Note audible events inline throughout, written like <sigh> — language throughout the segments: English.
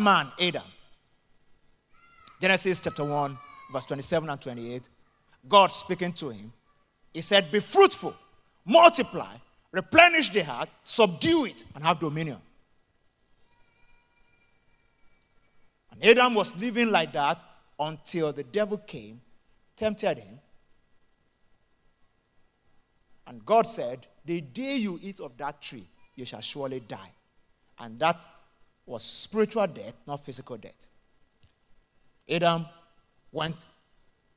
Man, Adam. Genesis chapter 1, verse 27 and 28. God speaking to him. He said, Be fruitful, multiply, replenish the heart, subdue it, and have dominion. And Adam was living like that until the devil came, tempted him. And God said, The day you eat of that tree, you shall surely die. And that was spiritual death, not physical death. Adam went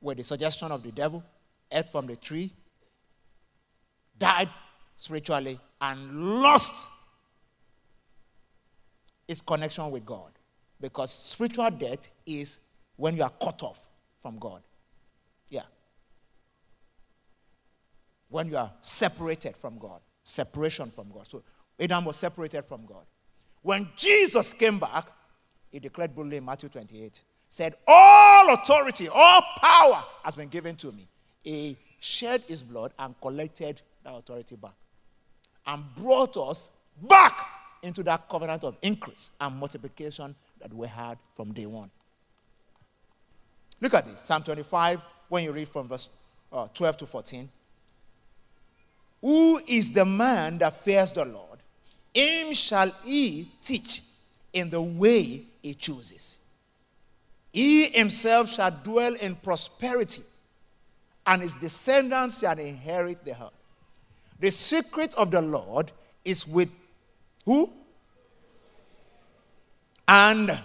with the suggestion of the devil, ate from the tree, died spiritually, and lost his connection with God. Because spiritual death is when you are cut off from God. Yeah. When you are separated from God. Separation from God. So Adam was separated from God. When Jesus came back, he declared boldly in Matthew 28, said, All authority, all power has been given to me. He shed his blood and collected that authority back and brought us back into that covenant of increase and multiplication that we had from day one. Look at this Psalm 25, when you read from verse uh, 12 to 14. Who is the man that fears the Lord? Him shall he teach in the way he chooses. He himself shall dwell in prosperity, and his descendants shall inherit the earth. The secret of the Lord is with who? And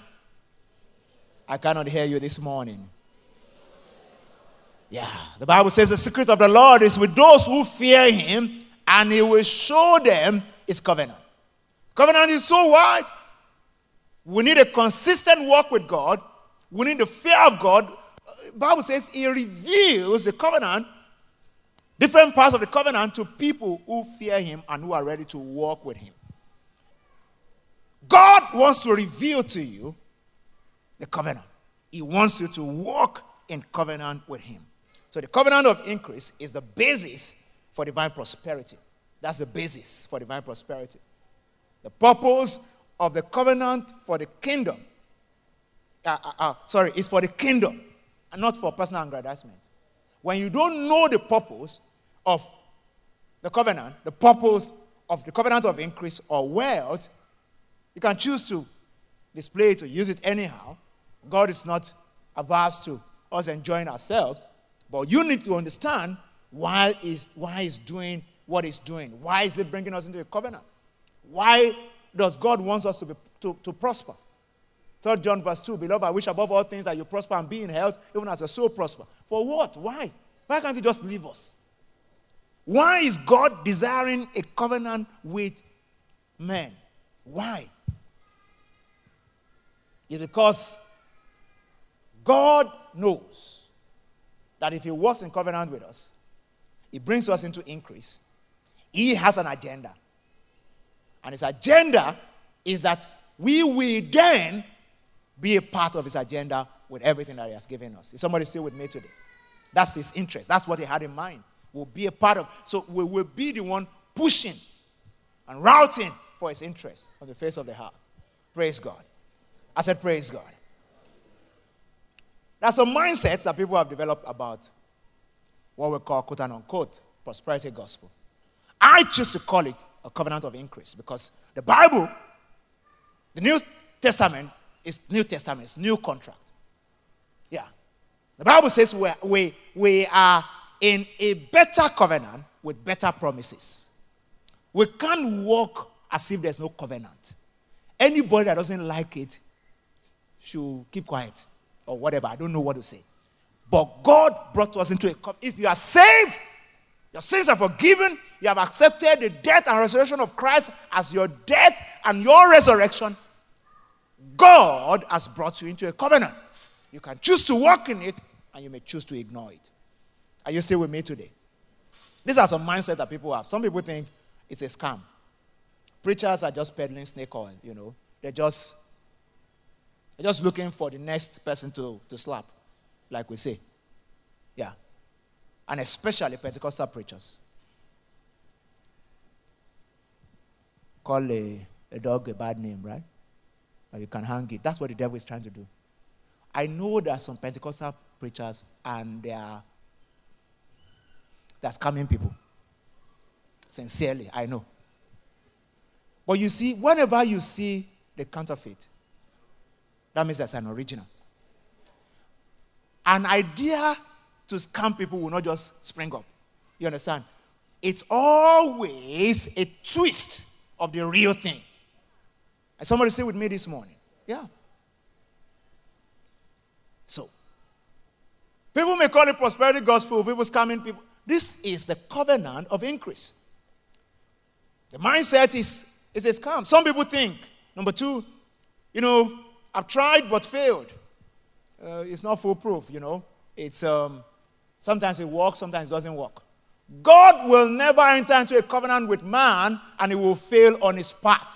I cannot hear you this morning. Yeah, the Bible says the secret of the Lord is with those who fear him, and he will show them his covenant. Covenant is so wide. We need a consistent walk with God. We need the fear of God. Uh, Bible says he reveals the covenant, different parts of the covenant to people who fear him and who are ready to walk with him. God wants to reveal to you the covenant. He wants you to walk in covenant with him. So the covenant of increase is the basis for divine prosperity. That's the basis for divine prosperity. The purpose of the covenant for the kingdom, uh, uh, uh, sorry, is for the kingdom and not for personal aggrandizement. When you don't know the purpose of the covenant, the purpose of the covenant of increase or wealth, you can choose to display it or use it anyhow. God is not averse to us enjoying ourselves, but you need to understand why is why he's doing what he's doing. Why is he bringing us into a covenant? Why does God want us to, be, to, to prosper? 3 John verse 2, Beloved, I wish above all things that you prosper and be in health, even as your soul prosper. For what? Why? Why can't he just leave us? Why is God desiring a covenant with men? Why? It's because God knows that if He works in covenant with us, He brings us into increase. He has an agenda. And his agenda is that we will then be a part of his agenda with everything that he has given us. Is somebody still with me today? That's his interest. That's what he had in mind. We'll be a part of. So we will be the one pushing and routing for his interest on the face of the heart. Praise God. I said, Praise God. There's some mindsets that people have developed about what we call quote unquote prosperity gospel. I choose to call it a covenant of increase because the Bible, the New Testament, is New Testament, it's new contract. Yeah. The Bible says we we, we are in a better covenant with better promises. We can't walk as if there's no covenant. Anybody that doesn't like it should keep quiet or whatever. I don't know what to say. But God brought us into a covenant. If you are saved, your sins are forgiven. You have accepted the death and resurrection of Christ as your death and your resurrection. God has brought you into a covenant. You can choose to walk in it and you may choose to ignore it. Are you still with me today? These are some mindset that people have. Some people think it's a scam. Preachers are just peddling snake oil, you know. They're just they're just looking for the next person to, to slap, like we say. Yeah and especially Pentecostal preachers. Call a, a dog a bad name, right? you can hang it. That's what the devil is trying to do. I know there are some Pentecostal preachers and they are that's coming people. Sincerely, I know. But you see, whenever you see the counterfeit, that means that's an original. An idea to scam people will not just spring up. You understand? It's always a twist of the real thing. And somebody say with me this morning. Yeah. So, people may call it prosperity gospel, people scamming people. This is the covenant of increase. The mindset is, is a scam. Some people think, number two, you know, I've tried but failed. Uh, it's not foolproof, you know. It's um, sometimes it works, sometimes it doesn't work. God will never enter into a covenant with man and he will fail on his part.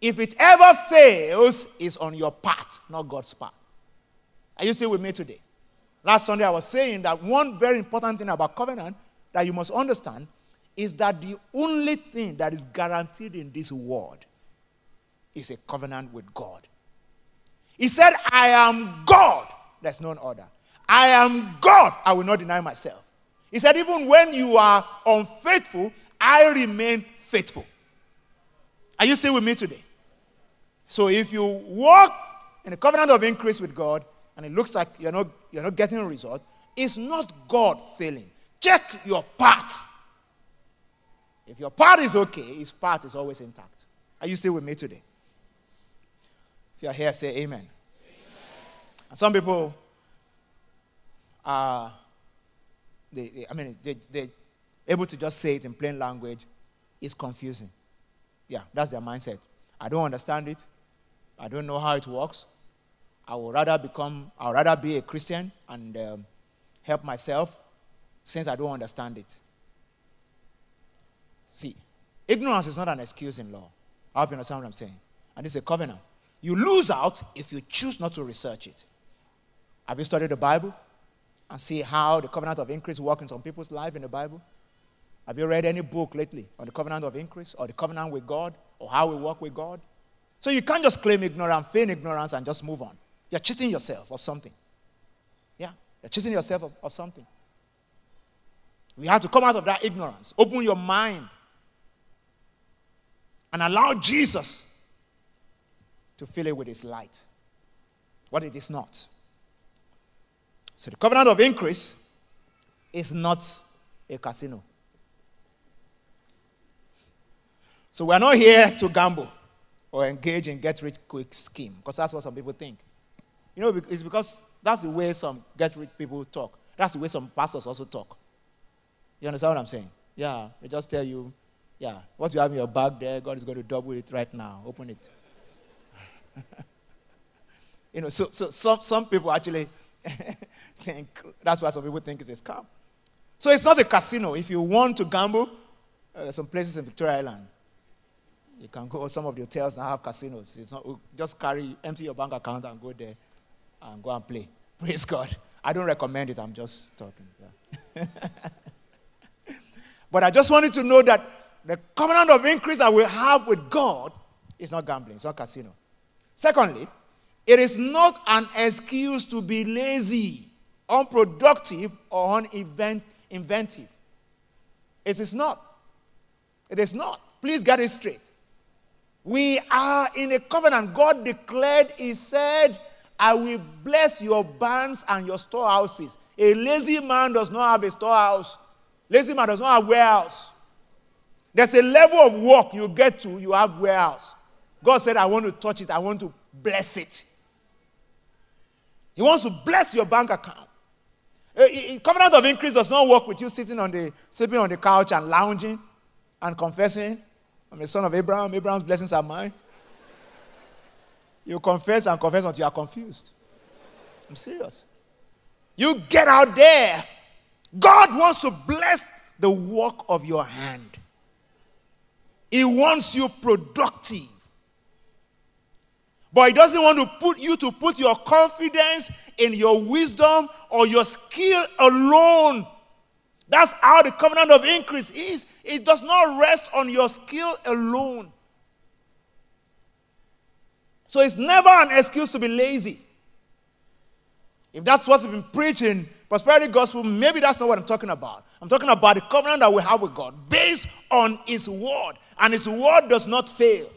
If it ever fails, it's on your part, not God's part. Are you still with me today? Last Sunday, I was saying that one very important thing about covenant that you must understand is that the only thing that is guaranteed in this world is a covenant with God. He said, I am God. There's none other. I am God. I will not deny myself. He said, even when you are unfaithful, I remain faithful. Are you still with me today? So if you walk in a covenant of increase with God and it looks like you're not, you're not getting a result, it's not God failing. Check your part. If your part is okay, his part is always intact. Are you still with me today? If you're here, say amen. amen. And some people they, they, I mean, they, they're able to just say it in plain language, it's confusing. Yeah, that's their mindset. I don't understand it. I don't know how it works. I would rather become, I would rather be a Christian and um, help myself since I don't understand it. See, ignorance is not an excuse in law. I hope you understand what I'm saying. And it's a covenant. You lose out if you choose not to research it. Have you studied the Bible? And see how the covenant of increase works in some people's life in the Bible? Have you read any book lately on the covenant of increase or the covenant with God or how we work with God? So you can't just claim ignorance, feign ignorance, and just move on. You're cheating yourself of something. Yeah, you're cheating yourself of, of something. We have to come out of that ignorance, open your mind, and allow Jesus to fill it with his light. What it is not. So the covenant of increase is not a casino. So we're not here to gamble or engage in get rich quick scheme because that's what some people think. You know, it's because that's the way some get rich people talk. That's the way some pastors also talk. You understand what I'm saying? Yeah, they just tell you, yeah, what you have in your bag there, God is going to double it right now. Open it. <laughs> you know, so, so some, some people actually <laughs> think that's why some people think it's a scam. So it's not a casino. If you want to gamble, uh, some places in Victoria Island. You can go some of the hotels that have casinos. It's not just carry empty your bank account and go there and go and play. <laughs> Praise God. I don't recommend it. I'm just talking. Yeah. <laughs> but I just wanted to know that the covenant of increase that we have with God is not gambling. It's not casino. Secondly, it is not an excuse to be lazy, unproductive, or uninventive. It is not. It is not. Please get it straight. We are in a covenant. God declared, He said, I will bless your barns and your storehouses. A lazy man does not have a storehouse. Lazy man does not have warehouse. There's a level of work you get to, you have warehouse. God said, I want to touch it, I want to bless it. He wants to bless your bank account. Covenant of increase does not work with you sitting on the sleeping on the couch and lounging and confessing. I'm a son of Abraham. Abraham's blessings are mine. You confess and confess until you are confused. I'm serious. You get out there. God wants to bless the work of your hand. He wants you productive. But he doesn't want to put you to put your confidence in your wisdom or your skill alone. That's how the covenant of increase is. It does not rest on your skill alone. So it's never an excuse to be lazy. If that's what we've been preaching, prosperity gospel, maybe that's not what I'm talking about. I'm talking about the covenant that we have with God based on His word. And His word does not fail.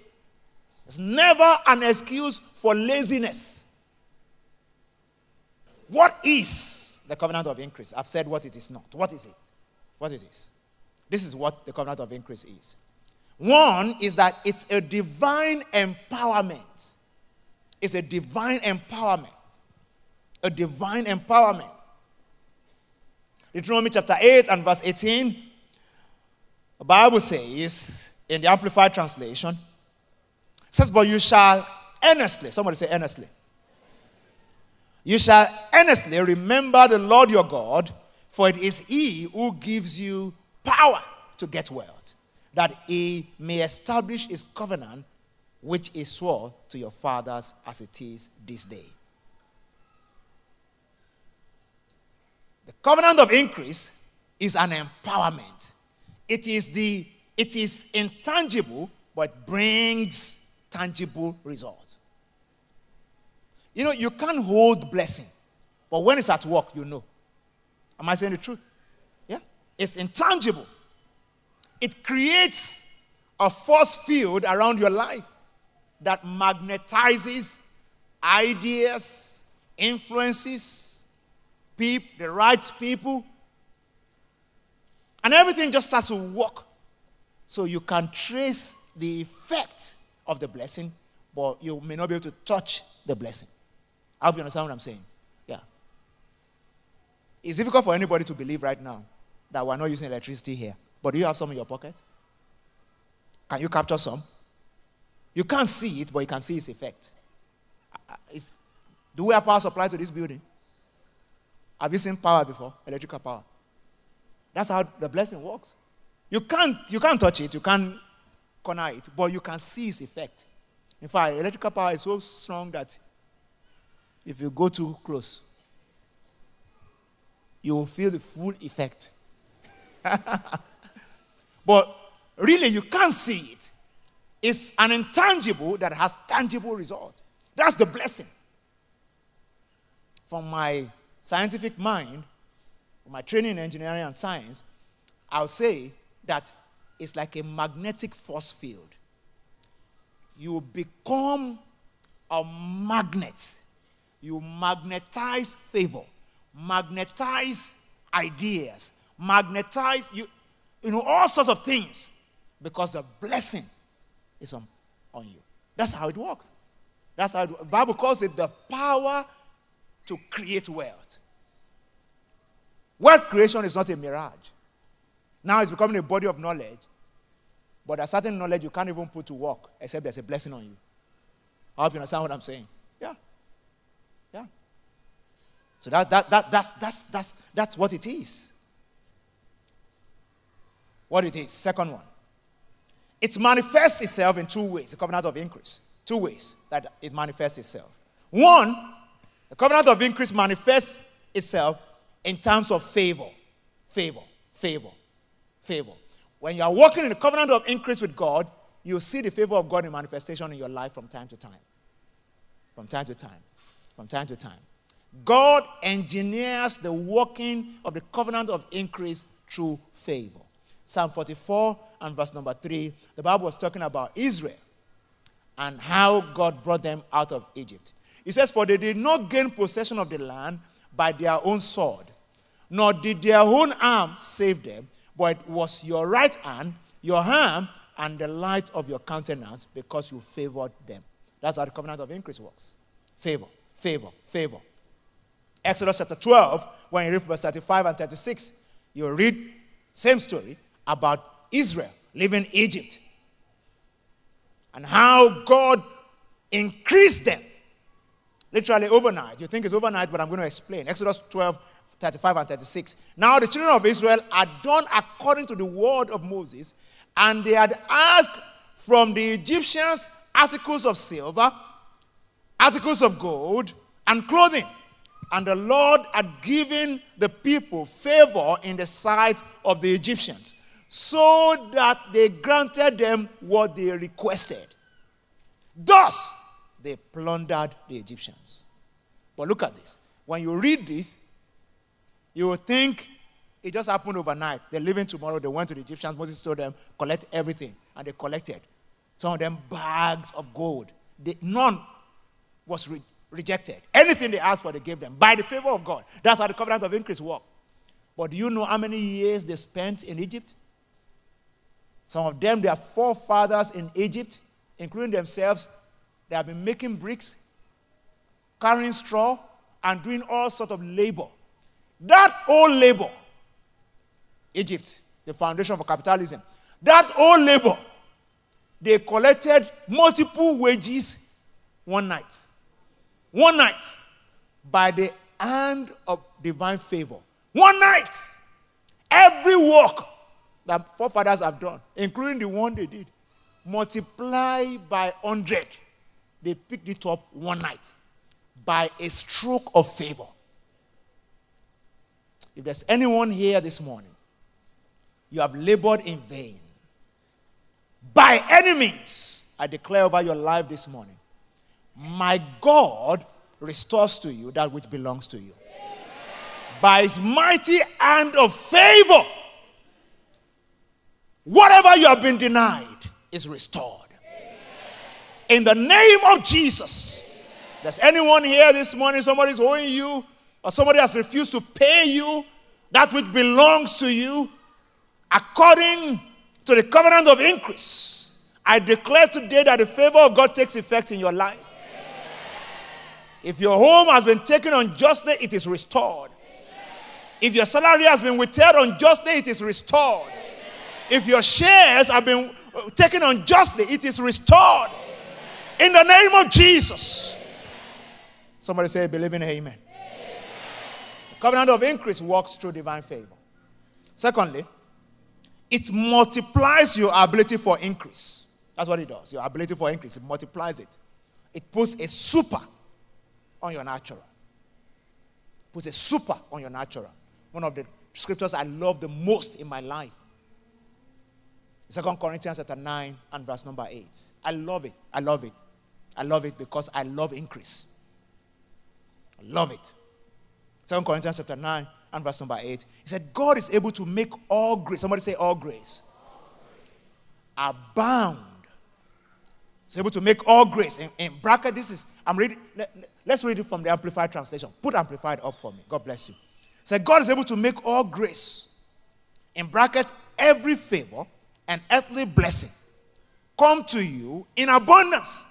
It's never an excuse for laziness. What is the covenant of increase? I've said what it is not. What is it? What it is? This is what the covenant of increase is. One is that it's a divine empowerment. It's a divine empowerment. A divine empowerment. Deuteronomy chapter 8 and verse 18. The Bible says in the Amplified Translation, says, But you shall earnestly, somebody say earnestly. You shall earnestly remember the Lord your God, for it is He who gives you power to get wealth, that He may establish His covenant, which He swore to your fathers as it is this day. The covenant of increase is an empowerment. It is the it is intangible, but brings tangible result. You know, you can't hold blessing, but when it's at work, you know. Am I saying the truth? Yeah. It's intangible. It creates a force field around your life that magnetizes ideas, influences, people, the right people, and everything just starts to work. So you can trace the effect of the blessing, but you may not be able to touch the blessing. I hope you understand what I'm saying. Yeah. It's difficult for anybody to believe right now that we're not using electricity here. But do you have some in your pocket? Can you capture some? You can't see it, but you can see its effect. Uh, it's, do we have power supply to this building? Have you seen power before? Electrical power. That's how the blessing works. You can't, you can't touch it, you can't corner it, but you can see its effect. In fact, electrical power is so strong that if you go too close, you will feel the full effect. <laughs> but really, you can't see it. It's an intangible that has tangible result. That's the blessing. From my scientific mind, my training in engineering and science, I'll say that it's like a magnetic force field. You become a magnet. You magnetize favor, magnetize ideas, magnetize you, you know, all sorts of things because the blessing is on, on you. That's how it works. That's how the Bible calls it the power to create wealth. Wealth creation is not a mirage. Now it's becoming a body of knowledge. But there's certain knowledge you can't even put to work except there's a blessing on you. I hope you understand what I'm saying. Yeah. Yeah. So that, that, that, that's, that's, that's, that's what it is. What it is. Second one. It manifests itself in two ways, the covenant of increase. Two ways that it manifests itself. One, the covenant of increase manifests itself in terms of favor. Favor. Favor favor. When you are walking in the covenant of increase with God, you see the favor of God in manifestation in your life from time to time. From time to time. From time to time. God engineers the working of the covenant of increase through favor. Psalm 44 and verse number 3, the Bible was talking about Israel and how God brought them out of Egypt. It says, For they did not gain possession of the land by their own sword, nor did their own arm save them, but it was your right hand, your hand, and the light of your countenance because you favored them. That's how the covenant of increase works. Favor, favor, favor. Exodus chapter 12, when you read verse 35 and 36, you read same story about Israel leaving Egypt and how God increased them literally overnight. You think it's overnight, but I'm going to explain. Exodus 12, 35 and 36. Now the children of Israel had done according to the word of Moses, and they had asked from the Egyptians articles of silver, articles of gold, and clothing. And the Lord had given the people favor in the sight of the Egyptians, so that they granted them what they requested. Thus, they plundered the Egyptians. But look at this. When you read this, you will think it just happened overnight. They're leaving tomorrow. They went to the Egyptians. Moses told them, collect everything. And they collected. Some of them bags of gold. They, none was re- rejected. Anything they asked for, they gave them by the favor of God. That's how the covenant of increase worked. But do you know how many years they spent in Egypt? Some of them, their forefathers in Egypt, including themselves, they have been making bricks, carrying straw, and doing all sorts of labor. That old labor, Egypt, the foundation for capitalism, that old labor, they collected multiple wages one night. One night by the hand of divine favor. One night. Every work that forefathers have done, including the one they did, multiply by 100. They picked it up one night by a stroke of favor. If there's anyone here this morning, you have labored in vain. By any means, I declare over your life this morning, my God restores to you that which belongs to you. By his mighty hand of favor, whatever you have been denied is restored. In the name of Jesus. There's anyone here this morning, somebody's owing you, or somebody has refused to pay you that which belongs to you, according to the covenant of increase. I declare today that the favor of God takes effect in your life. If your home has been taken unjustly, it is restored. If your salary has been withheld unjustly, it is restored. If your shares have been uh, taken unjustly, it is restored. In the name of Jesus. Somebody say, believe in amen. Covenant of increase works through divine favor. Secondly, it multiplies your ability for increase. That's what it does. Your ability for increase, it multiplies it. It puts a super on your natural. Puts a super on your natural. One of the scriptures I love the most in my life. Second Corinthians chapter 9 and verse number 8. I love it. I love it. I love it because I love increase. I love it. Second Corinthians chapter 9 and verse number 8. He said, God is able to make all grace. Somebody say all grace. Abound. abound. He's able to make all grace. In, in bracket, this is, I'm reading, let, us read it from the Amplified translation. Put Amplified up for me. God bless you. So God is able to make all grace, in bracket, every favor and earthly blessing come to you in abundance,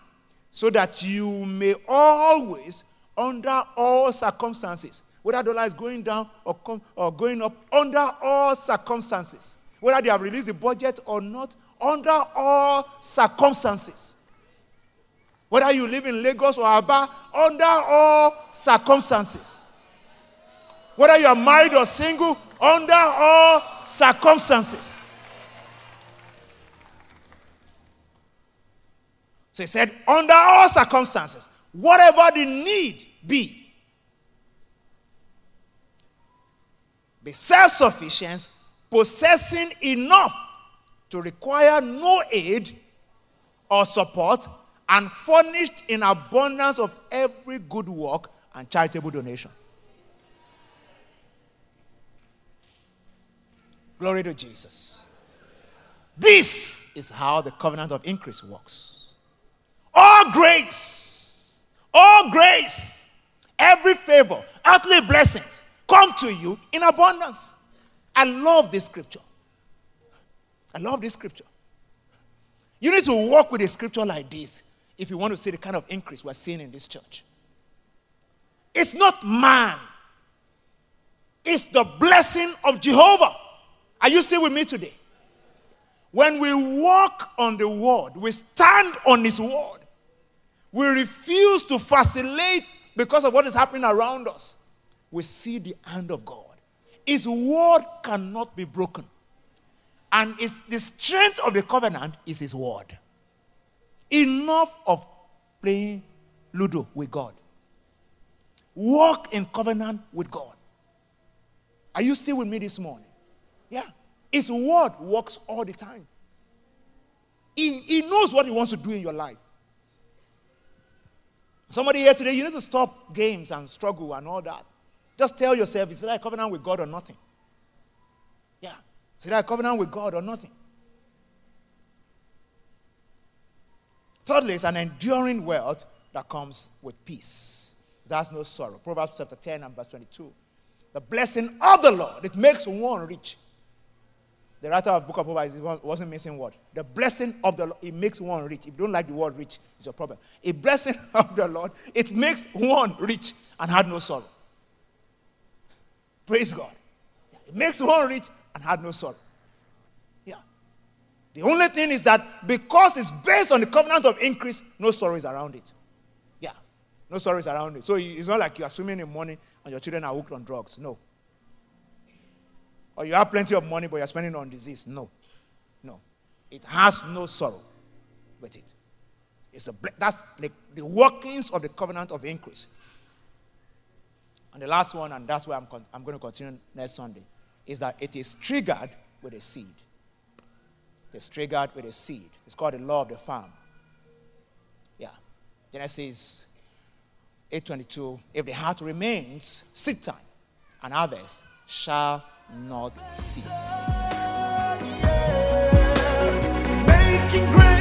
so that you may always, under all circumstances, whether dollar is going down or, come, or going up, under all circumstances, whether they have released the budget or not, under all circumstances, whether you live in Lagos or Aba, under all circumstances, whether you are married or single, under all circumstances. So he said, under all circumstances, whatever the need be, be self sufficient, possessing enough to require no aid or support, and furnished in abundance of every good work and charitable donation. Glory to Jesus. This is how the covenant of increase works. All grace, all grace, every favor, earthly blessings come to you in abundance. I love this scripture. I love this scripture. You need to walk with a scripture like this if you want to see the kind of increase we're seeing in this church. It's not man, it's the blessing of Jehovah. Are you still with me today? When we walk on the word, we stand on his word. We refuse to vacillate because of what is happening around us. We see the hand of God. His word cannot be broken. And it's the strength of the covenant is his word. Enough of playing Ludo with God. Walk in covenant with God. Are you still with me this morning? Yeah. His word works all the time. He, he knows what he wants to do in your life. Somebody here today, you need to stop games and struggle and all that. Just tell yourself, is it a covenant with God or nothing? Yeah. Is it a covenant with God or nothing? Thirdly, it's an enduring wealth that comes with peace. That's no sorrow. Proverbs chapter 10 and verse 22. The blessing of the Lord, it makes one rich. The writer of the book of Proverbs wasn't missing word. The blessing of the Lord, it makes one rich. If you don't like the word rich, it's your problem. A blessing <laughs> of the Lord, it makes one rich and had no sorrow. Praise God. It makes one rich and had no sorrow. Yeah. The only thing is that because it's based on the covenant of increase, no sorrow is around it. Yeah. No sorrow is around it. So it's not like you are swimming in money and your children are hooked on drugs. No. Or you have plenty of money, but you're spending on disease. No. No. It has no sorrow with it. It's a, that's like the workings of the covenant of increase. And the last one, and that's where I'm, con- I'm going to continue next Sunday, is that it is triggered with a seed. It's triggered with a seed. It's called the law of the farm. Yeah. Genesis 8.22, if the heart remains, seed time and harvest shall not cease. Yeah, yeah.